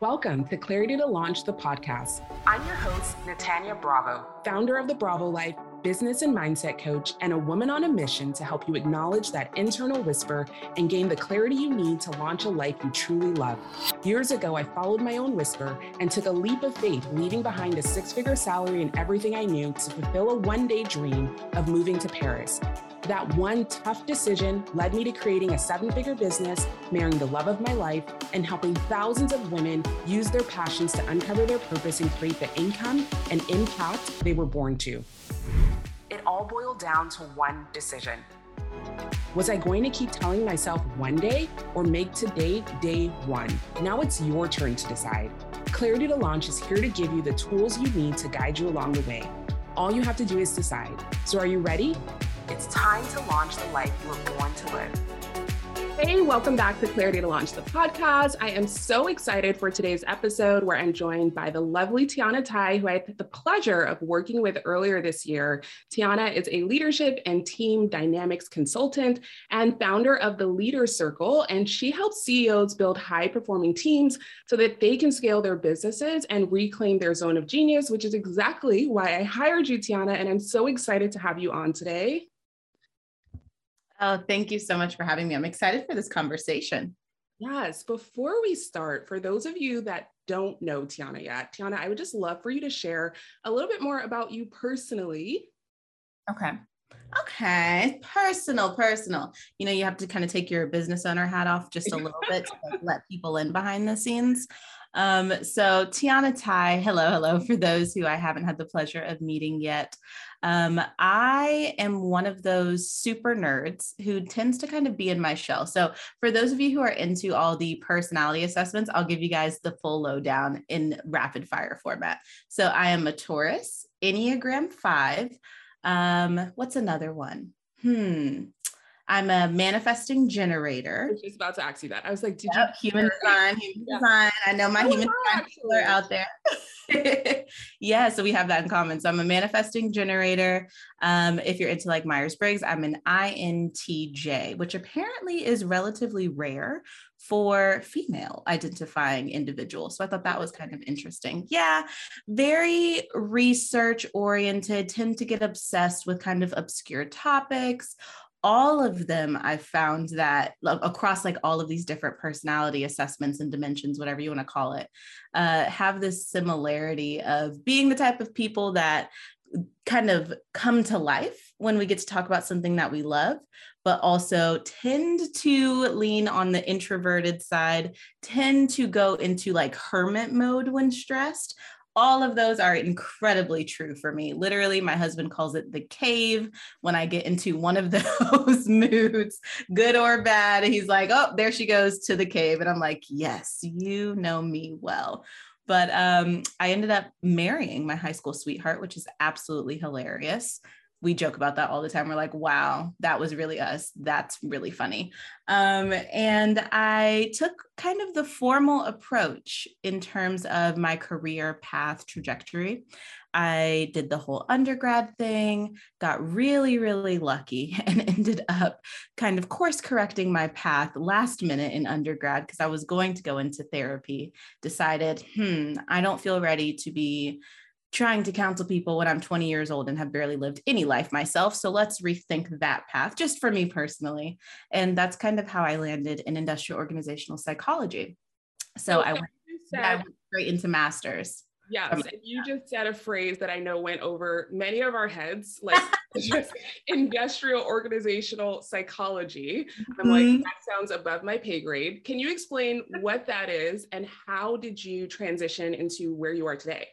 Welcome to Clarity to Launch the podcast. I'm your host, Natanya Bravo, founder of the Bravo Life, business and mindset coach, and a woman on a mission to help you acknowledge that internal whisper and gain the clarity you need to launch a life you truly love. Years ago, I followed my own whisper and took a leap of faith, leaving behind a six figure salary and everything I knew to fulfill a one day dream of moving to Paris. That one tough decision led me to creating a seven figure business, marrying the love of my life, and helping thousands of women use their passions to uncover their purpose and create the income and impact they were born to. All boiled down to one decision. Was I going to keep telling myself one day or make today day one? Now it's your turn to decide. Clarity to Launch is here to give you the tools you need to guide you along the way. All you have to do is decide. So, are you ready? It's time to launch the life you were born to live. Hey, welcome back to Clarity to Launch the podcast. I am so excited for today's episode where I'm joined by the lovely Tianna Tye, who I had the pleasure of working with earlier this year. Tianna is a leadership and team dynamics consultant and founder of the Leader Circle, and she helps CEOs build high performing teams so that they can scale their businesses and reclaim their zone of genius, which is exactly why I hired you, Tianna. And I'm so excited to have you on today. Oh, thank you so much for having me. I'm excited for this conversation. Yes. Before we start, for those of you that don't know Tianna yet, Tianna, I would just love for you to share a little bit more about you personally. Okay. Okay. Personal, personal. You know, you have to kind of take your business owner hat off just a little bit to like, let people in behind the scenes. Um, so Tianna Tye, hello, hello, for those who I haven't had the pleasure of meeting yet. Um, I am one of those super nerds who tends to kind of be in my shell. So, for those of you who are into all the personality assessments, I'll give you guys the full lowdown in rapid fire format. So, I am a Taurus, Enneagram 5. Um, what's another one? Hmm. I'm a manifesting generator. I was just about to ask you that. I was like, did yep, you human design, human yeah. design. I know my oh, human design people are out there. yeah, so we have that in common. So I'm a manifesting generator. Um, if you're into like Myers-Briggs, I'm an INTJ, which apparently is relatively rare for female identifying individuals. So I thought that was kind of interesting. Yeah, very research oriented, tend to get obsessed with kind of obscure topics all of them i found that across like all of these different personality assessments and dimensions whatever you want to call it uh, have this similarity of being the type of people that kind of come to life when we get to talk about something that we love but also tend to lean on the introverted side tend to go into like hermit mode when stressed all of those are incredibly true for me. Literally, my husband calls it the cave when I get into one of those moods, good or bad. He's like, oh, there she goes to the cave. And I'm like, yes, you know me well. But um, I ended up marrying my high school sweetheart, which is absolutely hilarious we joke about that all the time. We're like, wow, that was really us. That's really funny. Um, and I took kind of the formal approach in terms of my career path trajectory. I did the whole undergrad thing, got really, really lucky, and ended up kind of course correcting my path last minute in undergrad because I was going to go into therapy. Decided, hmm, I don't feel ready to be trying to counsel people when I'm 20 years old and have barely lived any life myself. So let's rethink that path just for me personally. And that's kind of how I landed in industrial organizational psychology. So, so I, went, said, I went straight into masters. Yes, and you just said a phrase that I know went over many of our heads, like just industrial organizational psychology. I'm like, mm-hmm. that sounds above my pay grade. Can you explain what that is and how did you transition into where you are today?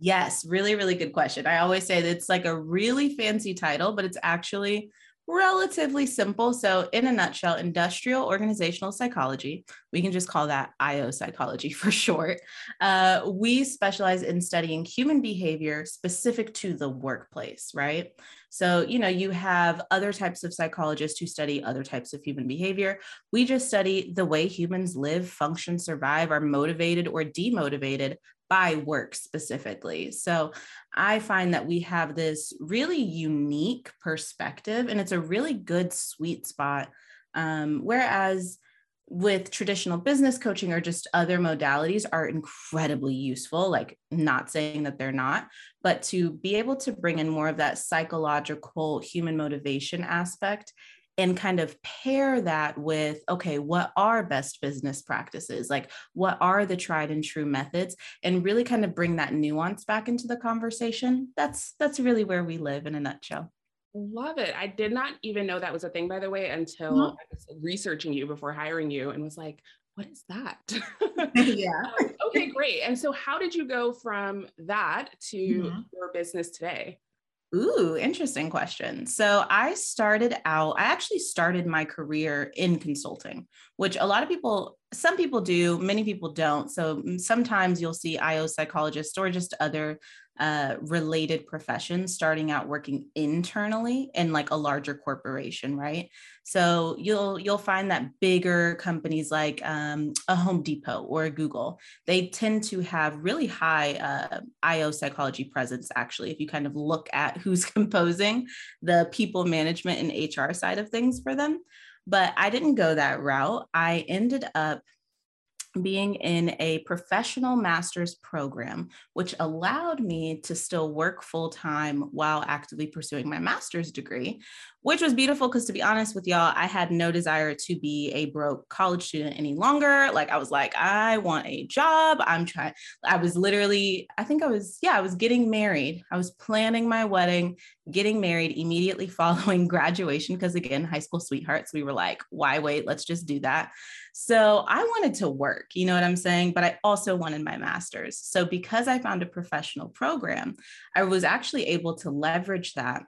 Yes, really, really good question. I always say that it's like a really fancy title, but it's actually relatively simple. So, in a nutshell, industrial organizational psychology, we can just call that IO psychology for short. Uh, we specialize in studying human behavior specific to the workplace, right? So, you know, you have other types of psychologists who study other types of human behavior. We just study the way humans live, function, survive, are motivated or demotivated by work specifically. So I find that we have this really unique perspective, and it's a really good sweet spot. Um, whereas with traditional business coaching or just other modalities are incredibly useful like not saying that they're not but to be able to bring in more of that psychological human motivation aspect and kind of pair that with okay what are best business practices? Like what are the tried and true methods? and really kind of bring that nuance back into the conversation. That's that's really where we live in a nutshell. Love it. I did not even know that was a thing by the way until mm-hmm. i was researching you before hiring you and was like what is that? Yeah. Um, okay great. And so how did you go from that to mm-hmm. your business today Ooh, interesting question. So I started out, I actually started my career in consulting, which a lot of people, some people do, many people don't. So sometimes you'll see IO psychologists or just other uh, related professions starting out working internally in like a larger corporation right? So you'll you'll find that bigger companies like um, a home depot or a google they tend to have really high uh, io psychology presence actually if you kind of look at who's composing the people management and hr side of things for them. But i didn't go that route. I ended up being in a professional master's program, which allowed me to still work full time while actively pursuing my master's degree, which was beautiful because to be honest with y'all, I had no desire to be a broke college student any longer. Like I was like, I want a job. I'm trying, I was literally, I think I was, yeah, I was getting married. I was planning my wedding, getting married immediately following graduation. Because again, high school sweethearts, we were like, why wait? Let's just do that. So I wanted to work, you know what I'm saying? But I also wanted my master's. So because I found a professional program, I was actually able to leverage that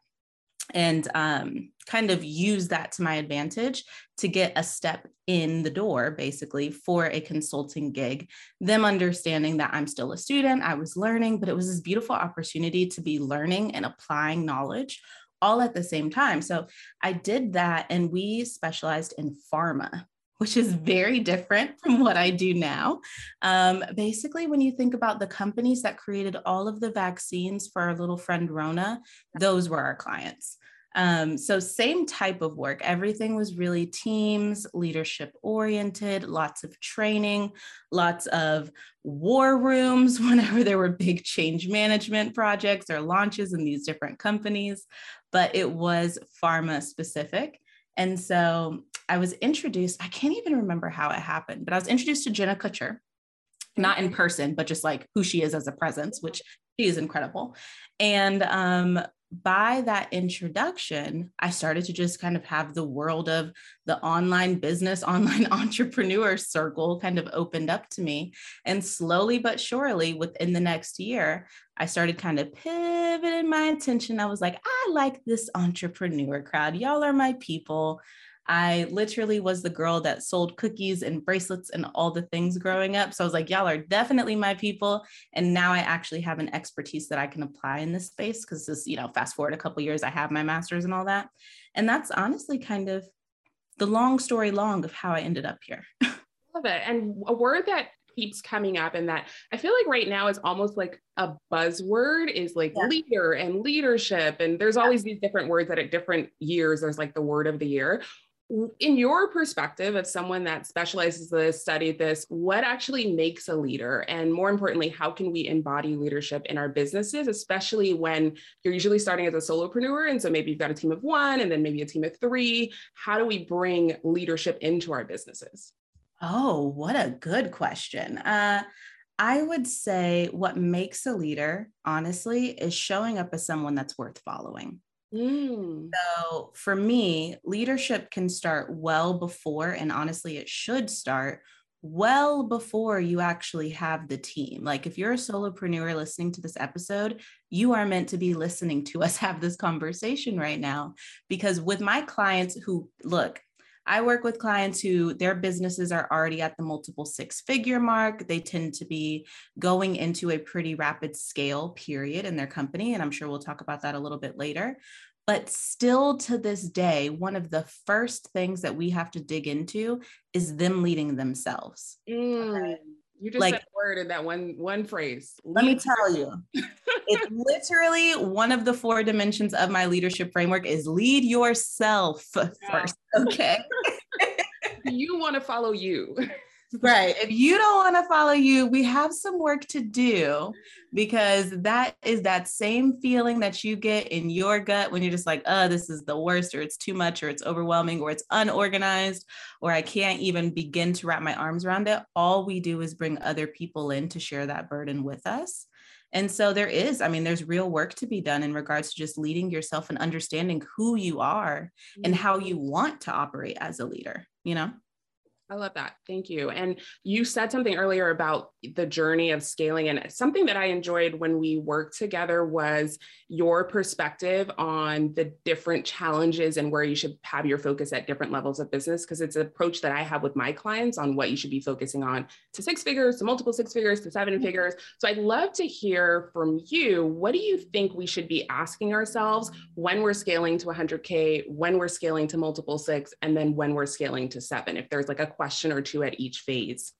and um, kind of use that to my advantage to get a step in the door, basically, for a consulting gig. Them understanding that I'm still a student, I was learning, but it was this beautiful opportunity to be learning and applying knowledge all at the same time. So I did that, and we specialized in pharma which is very different from what I do now. Um, basically, when you think about the companies that created all of the vaccines for our little friend Rona, those were our clients. Um, so, same type of work. Everything was really teams, leadership oriented, lots of training, lots of war rooms whenever there were big change management projects or launches in these different companies. But it was pharma specific. And so I was introduced, I can't even remember how it happened, but I was introduced to Jenna Kutcher, not in person, but just like who she is as a presence, which she is incredible. And um, by that introduction, I started to just kind of have the world of the online business, online entrepreneur circle kind of opened up to me. And slowly but surely, within the next year, I started kind of pivoting my attention. I was like, I like this entrepreneur crowd. Y'all are my people. I literally was the girl that sold cookies and bracelets and all the things growing up. So I was like, y'all are definitely my people. And now I actually have an expertise that I can apply in this space because this, you know, fast forward a couple years, I have my master's and all that. And that's honestly kind of the long story long of how I ended up here. Love it. And a word that keeps coming up and that I feel like right now is almost like a buzzword is like yeah. leader and leadership. And there's always these different words that at different years, there's like the word of the year in your perspective of someone that specializes this studied this what actually makes a leader? And more importantly how can we embody leadership in our businesses especially when you're usually starting as a solopreneur and so maybe you've got a team of one and then maybe a team of three. How do we bring leadership into our businesses? Oh what a good question. Uh, I would say what makes a leader, honestly, is showing up as someone that's worth following. Mm. So for me, leadership can start well before, and honestly, it should start well before you actually have the team. Like if you're a solopreneur listening to this episode, you are meant to be listening to us have this conversation right now. Because with my clients who look, I work with clients who their businesses are already at the multiple six figure mark. They tend to be going into a pretty rapid scale period in their company. And I'm sure we'll talk about that a little bit later. But still to this day, one of the first things that we have to dig into is them leading themselves. Mm. You just like, said word in that one one phrase. Let me tell you, it's literally one of the four dimensions of my leadership framework is lead yourself yeah. first. Okay. you want to follow you. right. If you don't want to follow you, we have some work to do because that is that same feeling that you get in your gut when you're just like, oh, this is the worst, or it's too much, or it's overwhelming, or it's unorganized, or I can't even begin to wrap my arms around it. All we do is bring other people in to share that burden with us. And so there is, I mean, there's real work to be done in regards to just leading yourself and understanding who you are and mm-hmm. how you want to operate as a leader, you know? I love that. Thank you. And you said something earlier about the journey of scaling. And something that I enjoyed when we worked together was your perspective on the different challenges and where you should have your focus at different levels of business. Because it's an approach that I have with my clients on what you should be focusing on to six figures, to multiple six figures, to 7 mm-hmm. figures. So I'd love to hear from you. What do you think we should be asking ourselves when we're scaling to 100K, when we're scaling to multiple six, and then when we're scaling to seven? If there's like a question or two at each phase.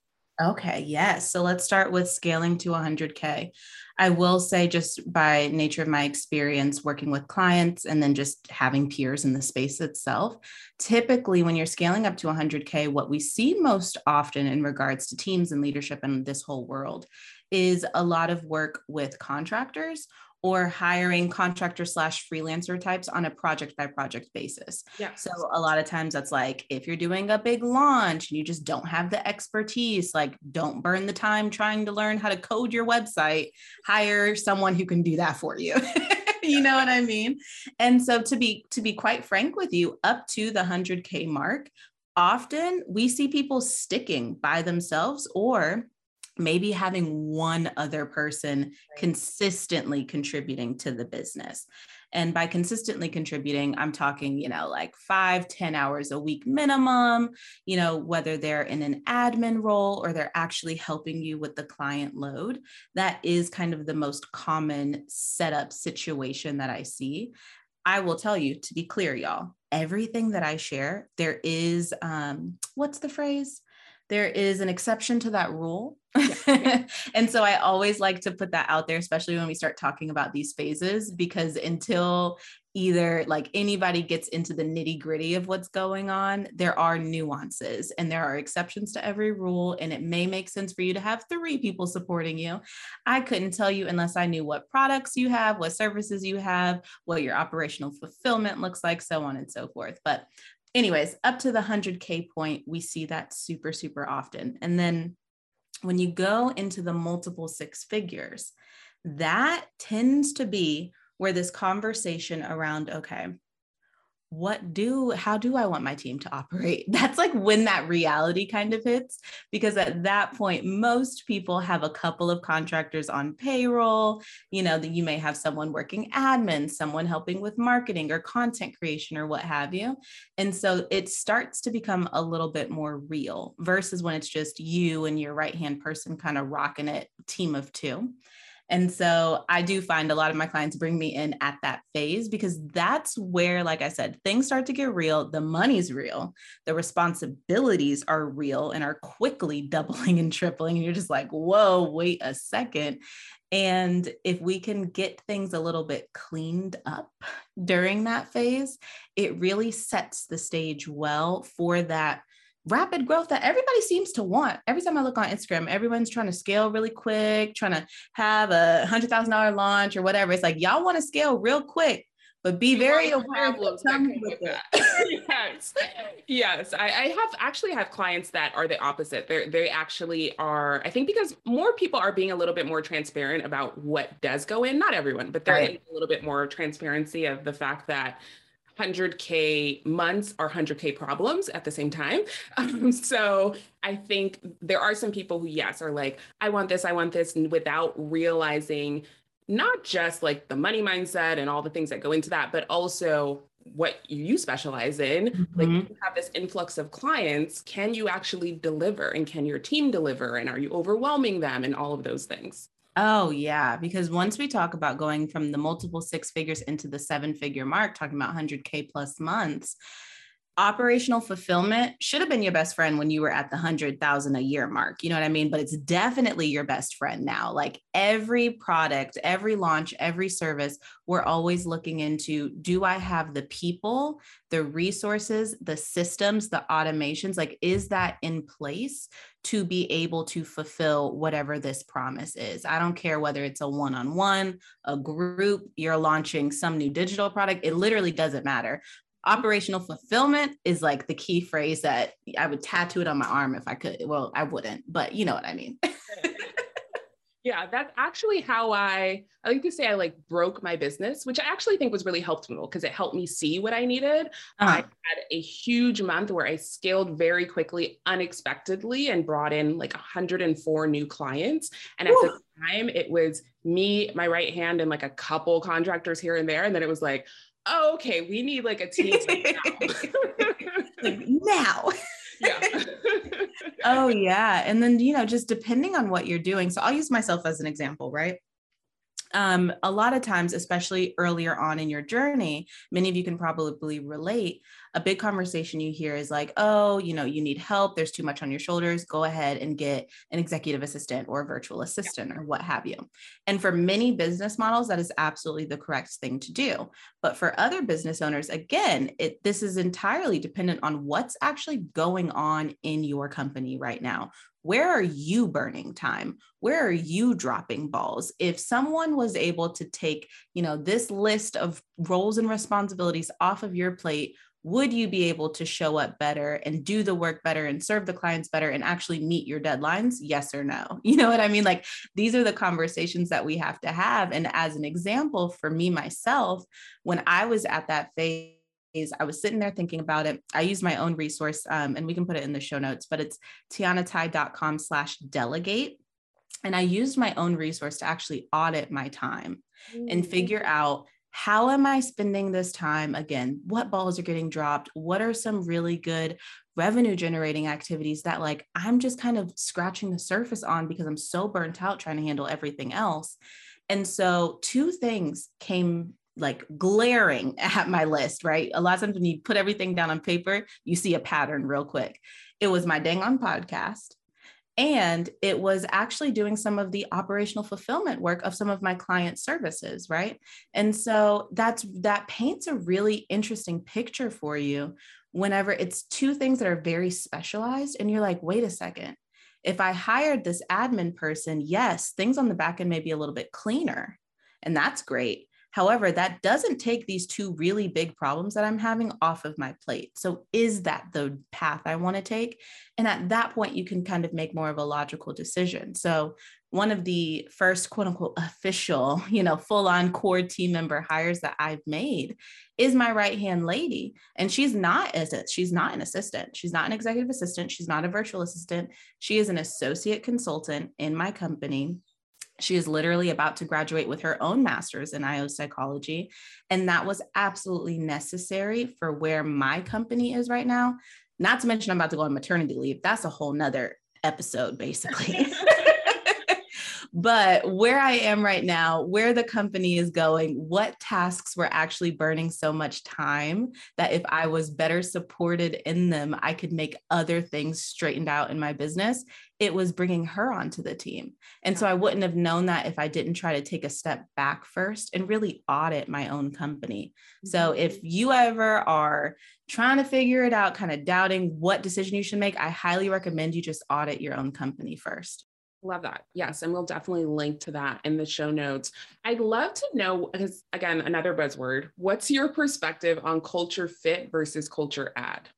Okay, yes. So let's start with scaling to 100K. I will say, just by nature of my experience working with clients and then just having peers in the space itself, typically when you're scaling up to 100K, what we see most often in regards to teams and leadership in this whole world is a lot of work with contractors or hiring contractor slash freelancer types on a project by project basis. Yeah. So a lot of times that's like if you're doing a big launch and you just don't have the expertise, like don't burn the time trying to learn how to code your website, hire someone who can do that for you. you know what I mean? And so to be to be quite frank with you, up to the 100k mark, often we see people sticking by themselves or maybe having one other person right. consistently contributing to the business and by consistently contributing i'm talking you know like five ten hours a week minimum you know whether they're in an admin role or they're actually helping you with the client load that is kind of the most common setup situation that i see I will tell you to be clear, y'all, everything that I share, there is, um, what's the phrase? There is an exception to that rule and so I always like to put that out there, especially when we start talking about these phases, because until either like anybody gets into the nitty gritty of what's going on, there are nuances and there are exceptions to every rule. And it may make sense for you to have three people supporting you. I couldn't tell you unless I knew what products you have, what services you have, what your operational fulfillment looks like, so on and so forth. But anyways, up to the 100K point, we see that super, super often. And then when you go into the multiple six figures, that tends to be where this conversation around, okay, what do how do i want my team to operate? That's like when that reality kind of hits because at that point most people have a couple of contractors on payroll you know that you may have someone working admin someone helping with marketing or content creation or what have you. And so it starts to become a little bit more real versus when it's just you and your right hand person kind of rocking it team of two and so I do find a lot of my clients bring me in at that phase because that's where, like I said, things start to get real. The money's real, the responsibilities are real and are quickly doubling and tripling. And you're just like, whoa, wait a second. And if we can get things a little bit cleaned up during that phase, it really sets the stage well for that rapid growth that everybody seems to want. Every time I look on Instagram, everyone's trying to scale really quick, trying to have a hundred thousand dollar launch or whatever. It's like y'all want to scale real quick, but be very aware of what's coming with it. yes, yes. I, I, have actually have clients that are the opposite. They they actually are. I think because more people are being a little bit more transparent about what does go in. Not everyone, but there right. a little bit more transparency of the fact that 100K months or 100K problems at the same time. Um, so I think there are some people who, yes, are like, I want this, I want this, without realizing not just like the money mindset and all the things that go into that, but also what you specialize in. Mm-hmm. Like you have this influx of clients. Can you actually deliver? And can your team deliver? And are you overwhelming them and all of those things? Oh, yeah. Because once we talk about going from the multiple six figures into the seven figure mark, talking about 100K plus months, operational fulfillment should have been your best friend when you were at the 100,000 a year mark. You know what I mean? But it's definitely your best friend now. Like every product, every launch, every service, we're always looking into do I have the people, the resources, the systems, the automations? Like, is that in place to be able to fulfill whatever this promise is? I don't care whether it's a one on one, a group, you're launching some new digital product, it literally doesn't matter operational fulfillment is like the key phrase that I would tattoo it on my arm if I could. Well, I wouldn't, but you know what I mean. yeah, that's actually how I I like to say I like broke my business, which I actually think was really helpful because it helped me see what I needed. Uh-huh. I had a huge month where I scaled very quickly, unexpectedly, and brought in like 104 new clients. And at the time, it was me, my right hand, and like a couple contractors here and there. And then it was like, oh, okay, we need like a team now. now. yeah. oh yeah. And then, you know, just depending on what you're doing. So I'll use myself as an example, right? Um, a lot of times, especially earlier on in your journey, many of you can probably relate. A big conversation you hear is like, oh, you know, you need help. There's too much on your shoulders. Go ahead and get an executive assistant or a virtual assistant or what have you. And for many business models, that is absolutely the correct thing to do. But for other business owners, again, it, this is entirely dependent on what's actually going on in your company right now where are you burning time? Where are you dropping balls? If someone was able to take you know this list of roles and responsibilities off of your plate would you be able to show up better and do the work better and serve the clients better and actually meet your deadlines? Yes or no? You know what i mean? Like these are the conversations that we have to have. And as an example for me myself when i was at that phase I was sitting there thinking about it. I use my own resource um, and we can put it in the show notes, but it's tiannatye.com slash delegate. And I used my own resource to actually audit my time mm-hmm. and figure out how am I spending this time? Again, what balls are getting dropped? What are some really good revenue generating activities that like I'm just kind of scratching the surface on because I'm so burnt out trying to handle everything else. And so two things came like glaring at my list, right? A lot of times when you put everything down on paper, you see a pattern real quick. It was my Dang On podcast. And it was actually doing some of the operational fulfillment work of some of my client services, right? And so that's that paints a really interesting picture for you whenever it's two things that are very specialized. And you're like, wait a second, if I hired this admin person, yes, things on the back end may be a little bit cleaner. And that's great. However, that doesn't take these two really big problems that I'm having off of my plate. So, is that the path I want to take? And at that point, you can kind of make more of a logical decision. So, one of the first quote unquote official, you know, full on core team member hires that I've made is my right hand lady. And she's not as a, she's not an assistant. She's not an executive assistant. She's not a virtual assistant. She is an associate consultant in my company she is literally about to graduate with her own master's in IO psychology. And that was absolutely necessary for where my company is right now. Not to mention, I'm about to go on maternity leave. That's a whole nother episode, basically. but where I am right now, where the company is going, what tasks were actually burning so much time that if I was better supported in them, I could make other things straightened out in my business. It was bringing her onto the team. And so I wouldn't have known that if I didn't try to take a step back first and really audit my own company. So if mm-hmm. you ever are trying to figure it out, kind of doubting what decision you should make, I highly recommend you just audit your own company first. Love that. Yes. And we'll definitely link to that in the show notes. I'd love to know, because again, another buzzword, what's your perspective on culture fit versus culture add?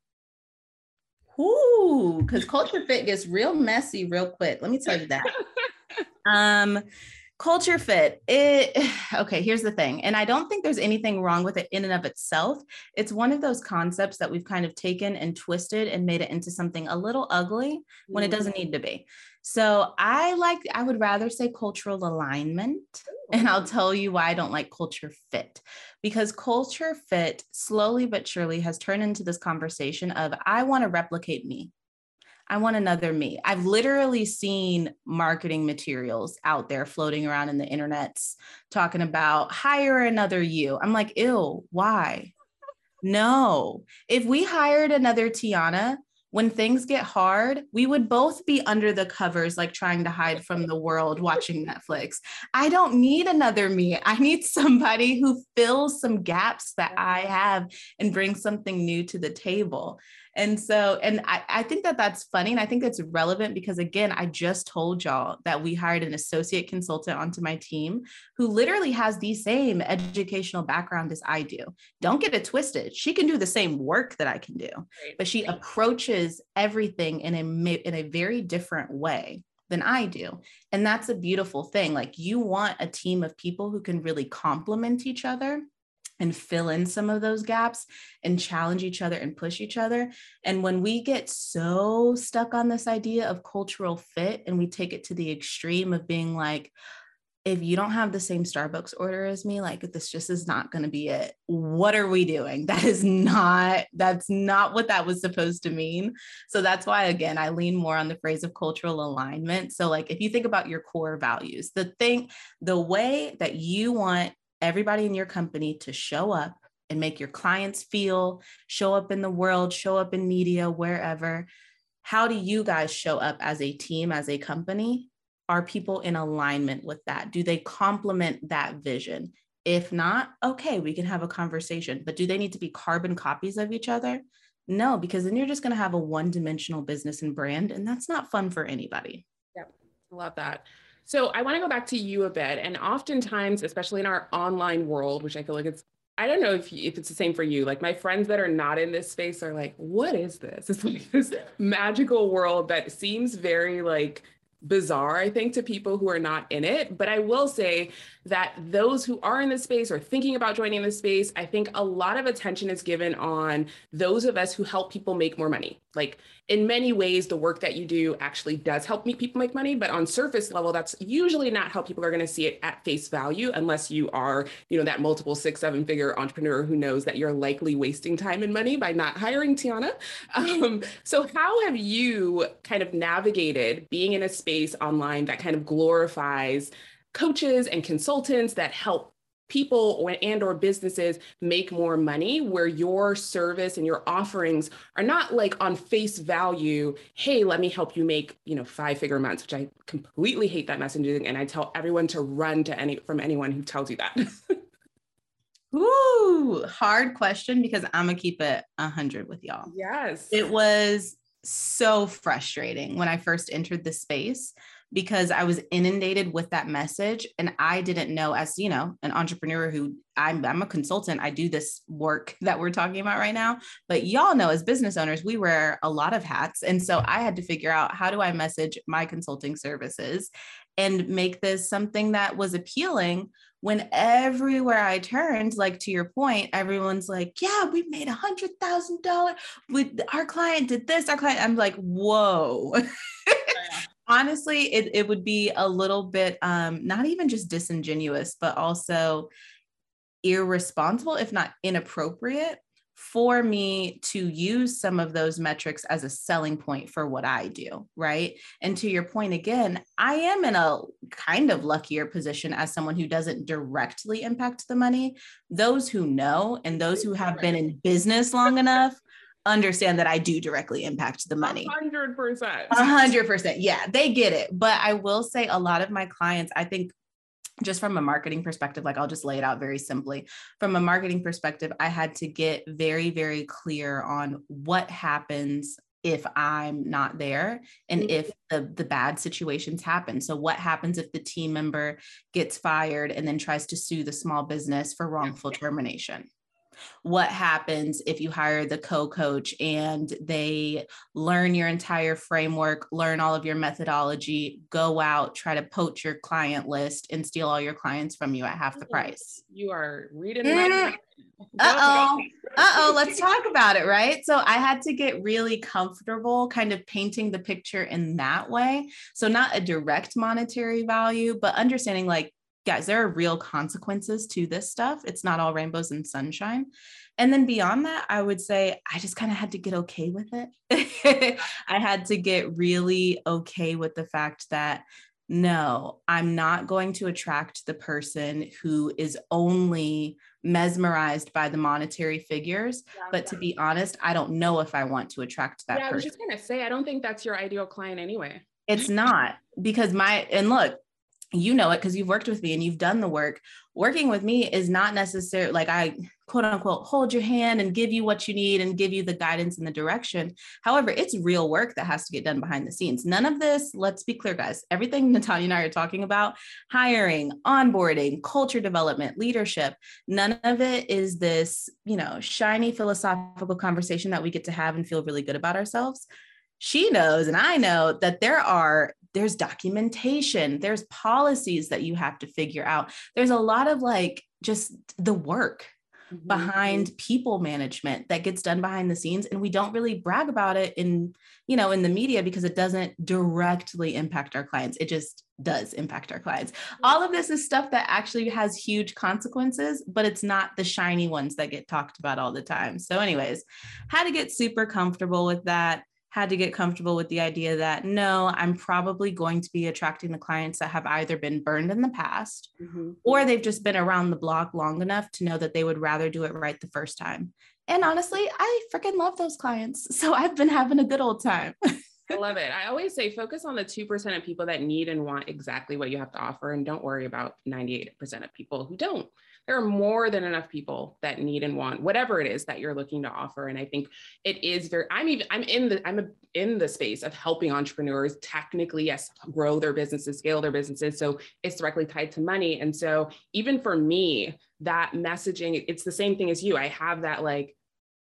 Ooh, because culture fit gets real messy real quick. Let me tell you that. um, culture fit it okay here's the thing and i don't think there's anything wrong with it in and of itself it's one of those concepts that we've kind of taken and twisted and made it into something a little ugly when it mm-hmm. doesn't need to be so I like, I would rather say cultural alignment. And I'll tell you why I don't like culture fit. Because culture fit slowly but surely has turned into this conversation of, I want to replicate me. I want another me. I've literally seen marketing materials out there floating around in the internets talking about hire another you. I'm like, ew, why? No. If we hired another Tianna, when things get hard, we would both be under the covers, like trying to hide from the world watching Netflix. I don't need another me. I need somebody who fills some gaps that I have and brings something new to the table. And so, and I, I think that that's funny. And I think it's relevant because, again, I just told y'all that we hired an associate consultant onto my team who literally has the same educational background as I do. Don't get it twisted. She can do the same work that I can do, but she approaches everything in a, in a very different way than I do. And that's a beautiful thing. Like you want a team of people who can really complement each other and fill in some of those gaps and challenge each other and push each other. And when we get so stuck on this idea of cultural fit and we take it to the extreme of being like, if you don't have the same Starbucks order as me, like this just is not going to be it. What are we doing? That is not, that's not what that was supposed to mean. So that's why, again, I lean more on the phrase of cultural alignment. So, like, if you think about your core values, the thing, the way that you want everybody in your company to show up and make your clients feel, show up in the world, show up in media, wherever. How do you guys show up as a team, as a company? Are people in alignment with that? Do they complement that vision? If not, okay, we can have a conversation. But do they need to be carbon copies of each other? No, because then you're just going to have a one dimensional business and brand, and that's not fun for anybody. Yep. Love that. So I want to go back to you a bit. And oftentimes, especially in our online world, which I feel like it's, I don't know if, if it's the same for you. Like my friends that are not in this space are like, what is this? It's like this magical world that seems very like bizarre, I think, to people who are not in it. But I will say that those who are in the space or thinking about joining the space, I think a lot of attention is given on those of us who help people make more money. Like in many ways, the work that you do actually does help make people make money, but on surface level, that's usually not how people are going to see it at face value, unless you are, you know, that multiple six, seven figure entrepreneur who knows that you're likely wasting time and money by not hiring Tianna. Um, so how have you kind of navigated being in a space online that kind of glorifies coaches and consultants that help people or, and or businesses make more money where your service and your offerings are not like on face value hey let me help you make you know five figure months which i completely hate that messaging and i tell everyone to run to any from anyone who tells you that Ooh, hard question because I'm gonna keep it a hundred with y'all. Yes. It was so frustrating when I first entered the space because I was inundated with that message. And I didn't know, as you know, an entrepreneur who I'm, I'm a consultant, I do this work that we're talking about right now. But y'all know, as business owners, we wear a lot of hats. And so I had to figure out how do I message my consulting services and make this something that was appealing when everywhere I turned, like to your point, everyone's like, yeah, we made a hundred thousand dollars. With our client did this, our client. I'm like, whoa. honestly it, it would be a little bit um not even just disingenuous but also irresponsible if not inappropriate for me to use some of those metrics as a selling point for what I do, right? And to your point again, I am in a kind of luckier position as someone who doesn't directly impact the money. Those who know and those who have been in business long enough understand that I do directly impact the money. 100%. 100%. Yeah, they get it. But I will say a lot of my clients, I think just from a marketing perspective, like I'll just lay it out very simply. From a marketing perspective, I had to get very, very clear on what happens if I'm not there and mm-hmm. if the, the bad situations happen. So, what happens if the team member gets fired and then tries to sue the small business for wrongful termination? What happens if you hire the co-coach and they learn your entire framework learn all of your methodology go out try to poach your client list and steal all your clients from you at half the price? You are reading mm. uh-oh. uh-oh let's talk about it right? So i had to get really comfortable kind of painting the picture in that way. So not a direct monetary value but understanding like guys, there are real consequences to this stuff. It's not all rainbows and sunshine. And then beyond that, I would say I just kind of had to get okay with it. I had to get really okay with the fact that no, I'm not going to attract the person who is only mesmerized by the monetary figures. Yeah, but to be honest, I don't know if I want to attract that yeah, person. I was just gonna say, I don't think that's your ideal client anyway. It's not because my and look, you know it because you've worked with me and you've done the work. Working with me is not necessarily like I quote unquote hold your hand and give you what you need and give you the guidance and the direction. However, it's real work that has to get done behind the scenes. None of this, let's be clear, guys, everything Natanya and I are talking about hiring, onboarding, culture development, leadership none of it is this, you know, shiny philosophical conversation that we get to have and feel really good about ourselves she knows and I know that there are there's documentation, there's policies that you have to figure out. There's a lot of like just the work mm-hmm. behind people management that gets done behind the scenes and we don't really brag about it in you know in the media because it doesn't directly impact our clients it just does impact our clients all of this is stuff that actually has huge consequences but it's not the shiny ones that get talked about all the time so anyways how to get super comfortable with that had to get comfortable with the idea that no, I'm probably going to be attracting the clients that have either been burned in the past mm-hmm. or they've just been around the block long enough to know that they would rather do it right the first time. And honestly, I freaking love those clients. So I've been having a good old time. I love it. I always say focus on the 2% of people that need and want exactly what you have to offer and don't worry about 98% of people who don't there are more than enough people that need and want whatever it is that you're looking to offer and i think it is very i'm even i'm in the i'm a, in the space of helping entrepreneurs technically yes grow their businesses scale their businesses so it's directly tied to money and so even for me that messaging it's the same thing as you i have that like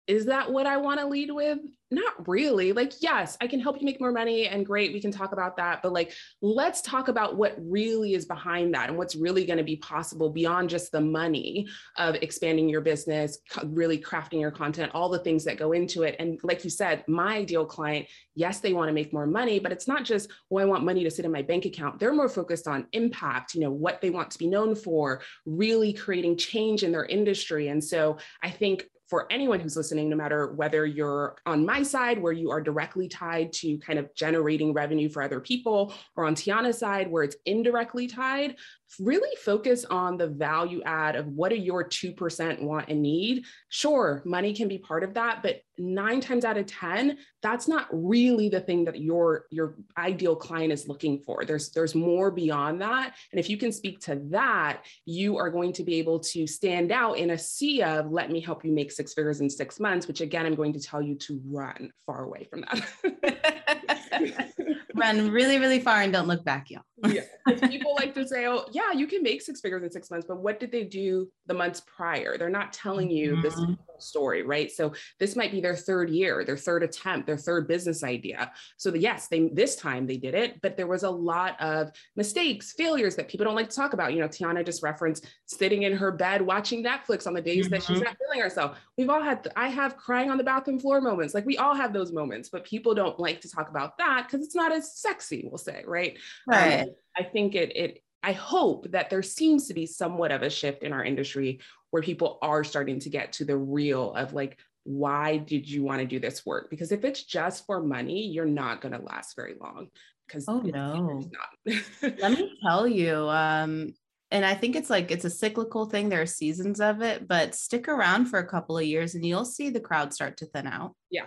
is that what I want to lead with? Not really. Like, yes, I can help you make more money and great, we can talk about that. But like, let's talk about what really is behind that and what's really going to be possible beyond just the money of expanding your business, really crafting your content, all the things that go into it. And like you said, my ideal client, yes, they want to make more money, but it's not just, oh, I want money to sit in my bank account. They're more focused on impact, you know, what they want to be known for, really creating change in their industry. And so I think for anyone who's listening, no matter whether you're on my side, where you are directly tied to kind of generating revenue for other people, or on Tianna's side, where it's indirectly tied, really focus on the value add of what do your 2% want and need. Sure, money can be part of that, but nine times out of 10, that's not really the thing that your, your ideal client is looking for. There's, there's more beyond that. And if you can speak to that, you are going to be able to stand out in a sea of let me help you make six figures in six months, which again, I'm going to tell you to run far away from that. run really, really far and don't look back, y'all. Yeah. People like to say, oh, yeah, you can make six figures in six months, but what did they do the months prior? They're not telling you mm-hmm. this story, right? So this might be their third year, their third attempt, their third business idea. So the, yes, they this time they did it, but there was a lot of mistakes, failures that people don't like to talk about. You know, Tianna just referenced sitting in her bed watching Netflix on the days mm-hmm. that she's mm-hmm. not feeling herself. We've all had, I have crying on the bathroom floor moments. Like we all have those moments, but people don't like to talk about that because it's not as sexy, we'll say, right? Right. Um, I think it it I hope that there seems to be somewhat of a shift in our industry where people are starting to get to the real of like, why did you want to do this work? Because if it's just for money, you're not going to last very long. Because oh no, let me tell you. Um, and I think it's like it's a cyclical thing. There are seasons of it, but stick around for a couple of years and you'll see the crowd start to thin out. Yeah.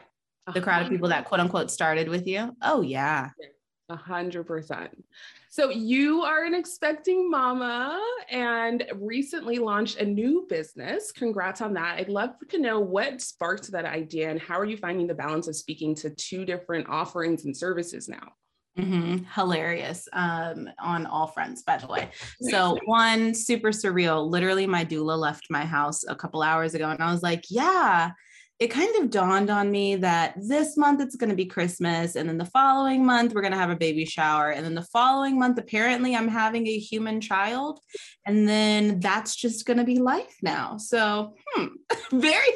The crowd of people that quote unquote started with you. Oh yeah. A hundred percent. So you are an expecting mama and recently launched a new business. Congrats on that. I'd love to know what sparked that idea and how are you finding the balance of speaking to two different offerings and services now? Mm-hmm. Hilarious um, on all fronts, by the way. So, one super surreal. Literally, my doula left my house a couple hours ago, and I was like, Yeah, it kind of dawned on me that this month it's going to be Christmas. And then the following month, we're going to have a baby shower. And then the following month, apparently, I'm having a human child. And then that's just going to be life now. So, hmm, very,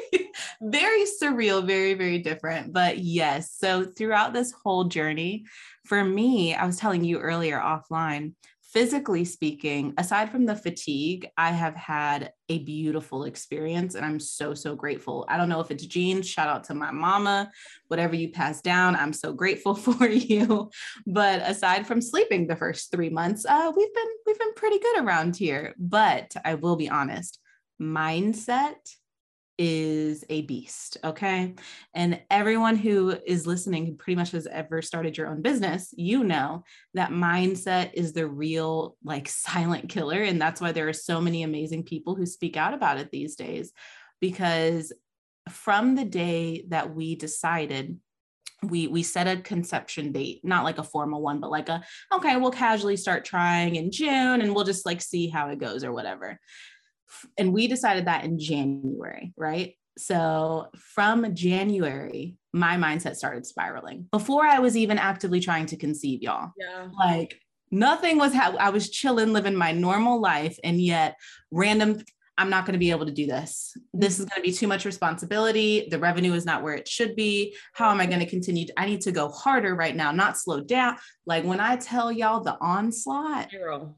very surreal, very, very different. But yes. So, throughout this whole journey, for me, I was telling you earlier offline, physically speaking, aside from the fatigue, I have had a beautiful experience and I'm so, so grateful. I don't know if it's genes, shout out to my mama, whatever you pass down, I'm so grateful for you. But aside from sleeping the first three months, uh, we've been we've been pretty good around here. But I will be honest, mindset is a beast. Okay. And everyone who is listening, who pretty much has ever started your own business, you know that mindset is the real, like, silent killer. And that's why there are so many amazing people who speak out about it these days. Because from the day that we decided, we we set a conception date not like a formal one but like a okay we'll casually start trying in june and we'll just like see how it goes or whatever and we decided that in January, right? So from January, my mindset started spiraling before I was even actively trying to conceive, y'all. Yeah. Like nothing was, ha- I was chilling, living my normal life. And yet, random, I'm not going to be able to do this. This is going to be too much responsibility. The revenue is not where it should be. How am I going to continue? I need to go harder right now, not slow down. Like when I tell y'all the onslaught, Girl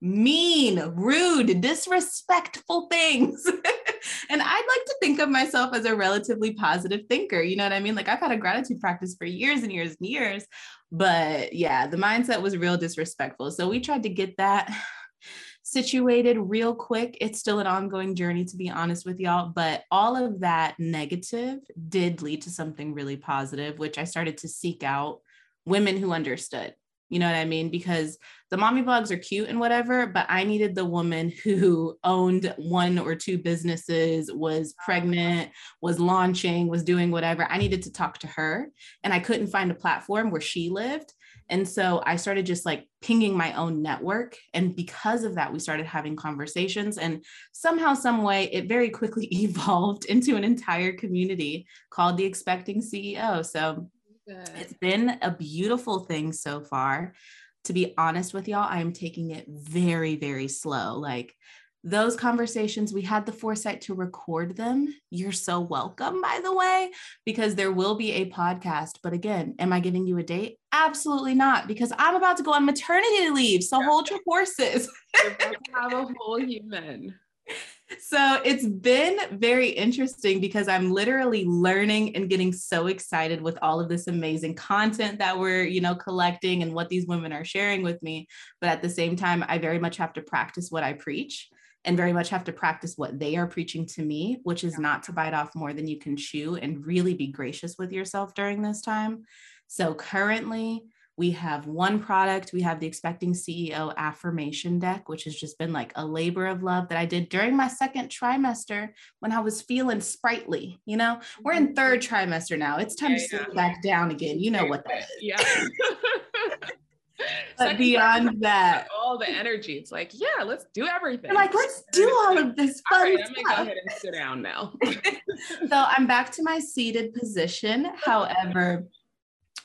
mean, rude, disrespectful things. and I'd like to think of myself as a relatively positive thinker. You know what I mean? Like I've had a gratitude practice for years and years and years. But yeah, the mindset was real disrespectful. So we tried to get that situated real quick. It's still an ongoing journey, to be honest with y'all. But all of that negative did lead to something really positive, which I started to seek out women who understood you know what I mean? Because the mommy blogs are cute and whatever, but I needed the woman who owned one or two businesses, was pregnant, was launching, was doing whatever. I needed to talk to her. And I couldn't find a platform where she lived. And so I started just like pinging my own network. And because of that, we started having conversations. And somehow, some way, it very quickly evolved into an entire community called the Expecting CEO. So Good. It's been a beautiful thing so far. To be honest with y'all, I am taking it very, very slow. Like those conversations, we had the foresight to record them. You're so welcome, by the way, because there will be a podcast. But again, am I giving you a date? Absolutely not, because I'm about to go on maternity leave. So hold your horses. You're about to have a whole human so it's been very interesting because I'm literally learning and getting so excited with all of this amazing content that we're, you know, collecting and what these women are sharing with me. But at the same time, I very much have to practice what I preach and very much have to practice what they are preaching to me, which is not to bite off more than you can chew and really be gracious with yourself during this time. So currently, we have one product. We have the Expecting CEO affirmation deck, which has just been like a labor of love that I did during my second trimester when I was feeling sprightly. You know, we're in mm-hmm. third trimester now. It's time yeah, to slow yeah. back down again. You know what that is. Yeah. but beyond that, all the energy, it's like, yeah, let's do everything. You're like, let's do all of this fun all right, I'm gonna go ahead and sit down now. so I'm back to my seated position. However,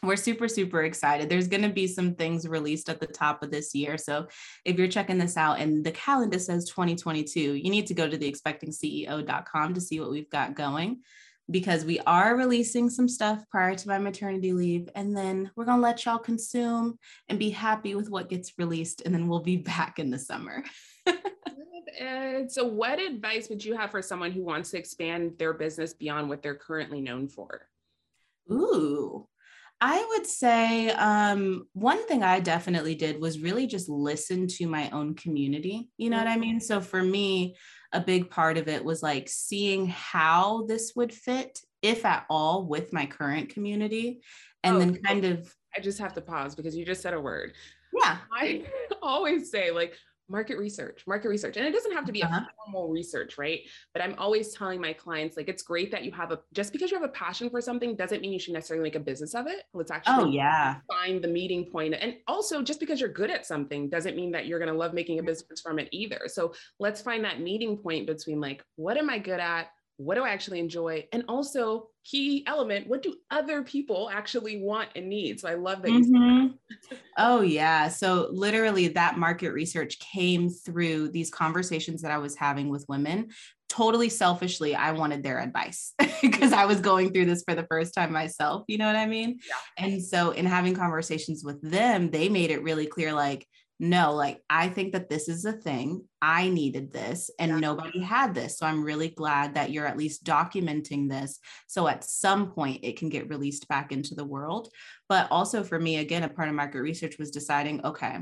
we're super super excited. There's going to be some things released at the top of this year. So if you're checking this out and the calendar says 2022 you need to go to the expectingceo.com to see what we've got going because we are releasing some stuff prior to my maternity leave and then we're going to let y'all consume and be happy with what gets released and then we'll be back in the summer. So what advice would you have for someone who wants to expand their business beyond what they're currently known for? Ooh, I would say um, one thing I definitely did was really just listen to my own community. You know what I mm-hmm. mean? So for me, a big part of it was like seeing how this would fit, if at all, with my current community. And oh, then kind of. I just have to pause because you just said a word. Yeah. I always say, like, market research, market research. And it doesn't have to be uh-huh. a formal research, right? But I'm always telling my clients, like, it's great that you have a, just because you have a passion for something doesn't mean you should necessarily make a business of it. Let's actually oh, yeah. find the meeting point. And also, just because you're good at something doesn't mean that you're going to love making a business from it either. So let's find that meeting point between, like, what am I good at? What do I actually enjoy? And also, key element, what do other people actually want and need? So I love that. Mm-hmm. oh, yeah. So literally, that market research came through these conversations that I was having with women. Totally selfishly, I wanted their advice because I was going through this for the first time myself. You know what I mean? Yeah. And so, in having conversations with them, they made it really clear like, no, like I think that this is a thing. I needed this and yeah. nobody had this. So I'm really glad that you're at least documenting this. So at some point it can get released back into the world. But also for me, again, a part of market research was deciding, okay,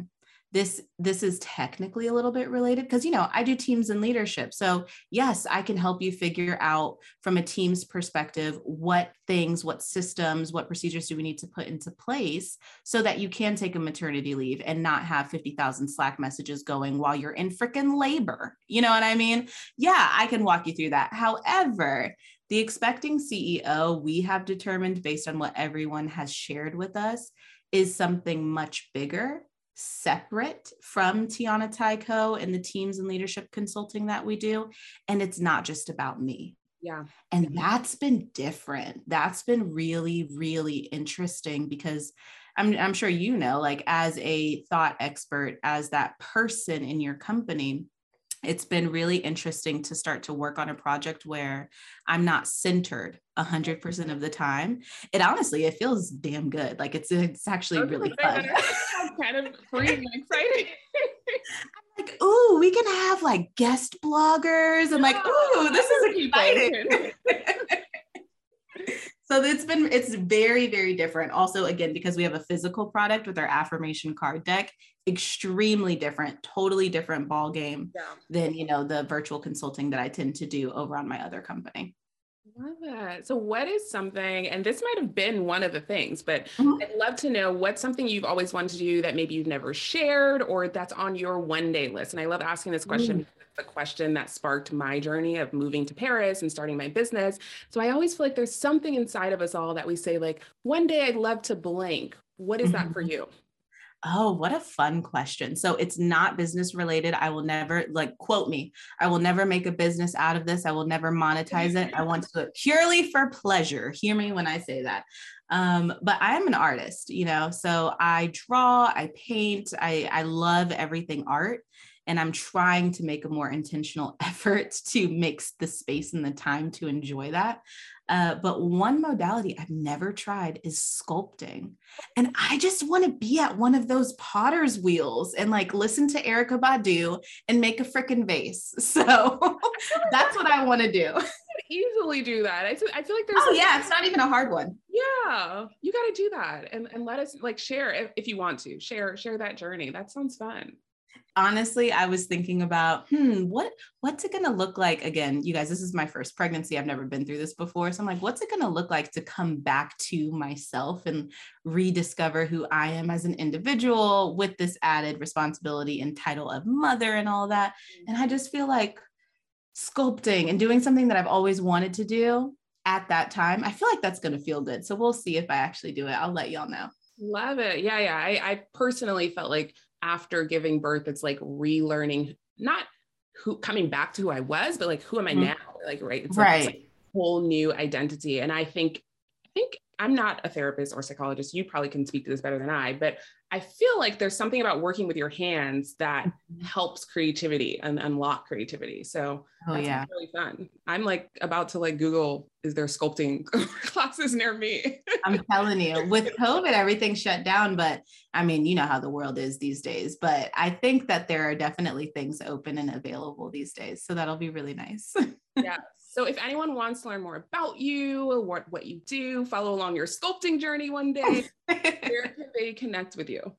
this this is technically a little bit related because you know i do teams and leadership. So yes i can help you figure out from a team's perspective what things what systems what procedures do we need to put into place so that you can take a maternity leave and not have 50,000 slack messages going while you're in freaking labor. You know what i mean? Yeah i can walk you through that. However the expecting ceo we have determined based on what everyone has shared with us is something much bigger separate from Tianna Tye Co and the teams and leadership consulting that we do. And it's not just about me. Yeah. And that's been different. That's been really, really interesting because I'm, I'm sure you know, like as a thought expert, as that person in your company, it's been really interesting to start to work on a project where I'm not centered 100% of the time. It honestly, it feels damn good. Like it's it's actually really fun. kind of free and exciting. I'm like, ooh, we can have like guest bloggers. I'm like, ooh, this is exciting. so it's been it's very very different also again because we have a physical product with our affirmation card deck extremely different totally different ball game yeah. than you know the virtual consulting that i tend to do over on my other company Love that. So, what is something, and this might have been one of the things, but mm-hmm. I'd love to know what's something you've always wanted to do that maybe you've never shared or that's on your one day list. And I love asking this question. Mm. The question that sparked my journey of moving to Paris and starting my business. So, I always feel like there's something inside of us all that we say, like, one day I'd love to blank. What is that for mm-hmm. you? Oh, what a fun question. So it's not business related. I will never like quote me. I will never make a business out of this. I will never monetize it. I want to do it purely for pleasure. Hear me when I say that. Um, but I'm an artist, you know, so I draw, I paint, I, I love everything art. And I'm trying to make a more intentional effort to mix the space and the time to enjoy that. Uh, but one modality I've never tried is sculpting. And I just want to be at one of those potter's wheels and like listen to Erykah Badu and make a freaking vase. So that's what I want to do. easily do that. I, I feel like there's. Oh, yeah. It's not even a hard one. Yeah. You got to do that and, and let us like share if, if you want to share, share that journey. That sounds fun honestly i was thinking about hmm what what's it going to look like again you guys this is my first pregnancy i've never been through this before so i'm like what's it going to look like to come back to myself and rediscover who i am as an individual with this added responsibility and title of mother and all that? And i just feel like sculpting and doing something that i've always wanted to do at that time i feel like that's going to feel good so we'll see if i actually do it i'll let y'all know. Love it yeah yeah I, I personally felt like after giving birth, it's like relearning, not who coming back to who I was, but like who am I mm-hmm. now? Like, right. It's right. Like, it's whole new identity. And I think, I think I'm not a therapist or psychologist. You probably can speak to this better than I, but I feel like there's something about working with your hands that mm-hmm. helps creativity and unlock creativity. So oh, yeah, really fun. I'm like about to like Google, is there sculpting classes near me? I'm telling you, with COVID, everything shut down. But I mean, you know how the world is these days. But I think that there are definitely things open and available these days. So that'll be really nice. yeah. So if anyone wants to learn more about you, what, what you do, follow along your sculpting journey one day, where can they connect with you?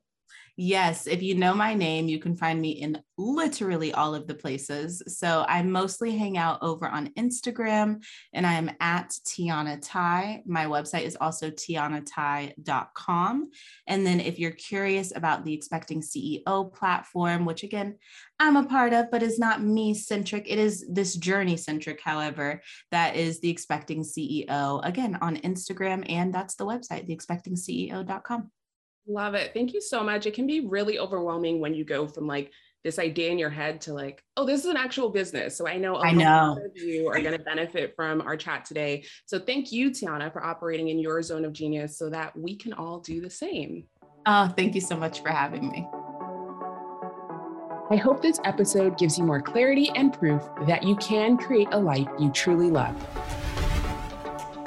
Yes, if you know my name, you can find me in literally all of the places. So I mostly hang out over on Instagram and I am at Tianna Tye. My website is also tiannatye.com. And then if you're curious about the Expecting CEO platform, which again, I'm a part of, but is not me centric, it is this journey centric, however, that is the Expecting CEO, again, on Instagram. And that's the website, theexpectingceo.com. Love it. Thank you so much. It can be really overwhelming when you go from like this idea in your head to like, oh, this is an actual business. So I know I know you are going to benefit from our chat today. So thank you, Tianna, for operating in your zone of genius so that we can all do the same. Oh, thank you so much for having me. I hope this episode gives you more clarity and proof that you can create a life you truly love.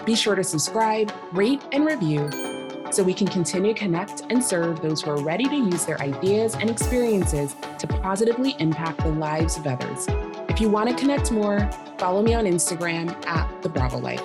Be sure to subscribe, rate, and review so we can continue to connect and serve those who are ready to use their ideas and experiences to positively impact the lives of others. If you want to connect more, follow me on Instagram at The Bravo Life.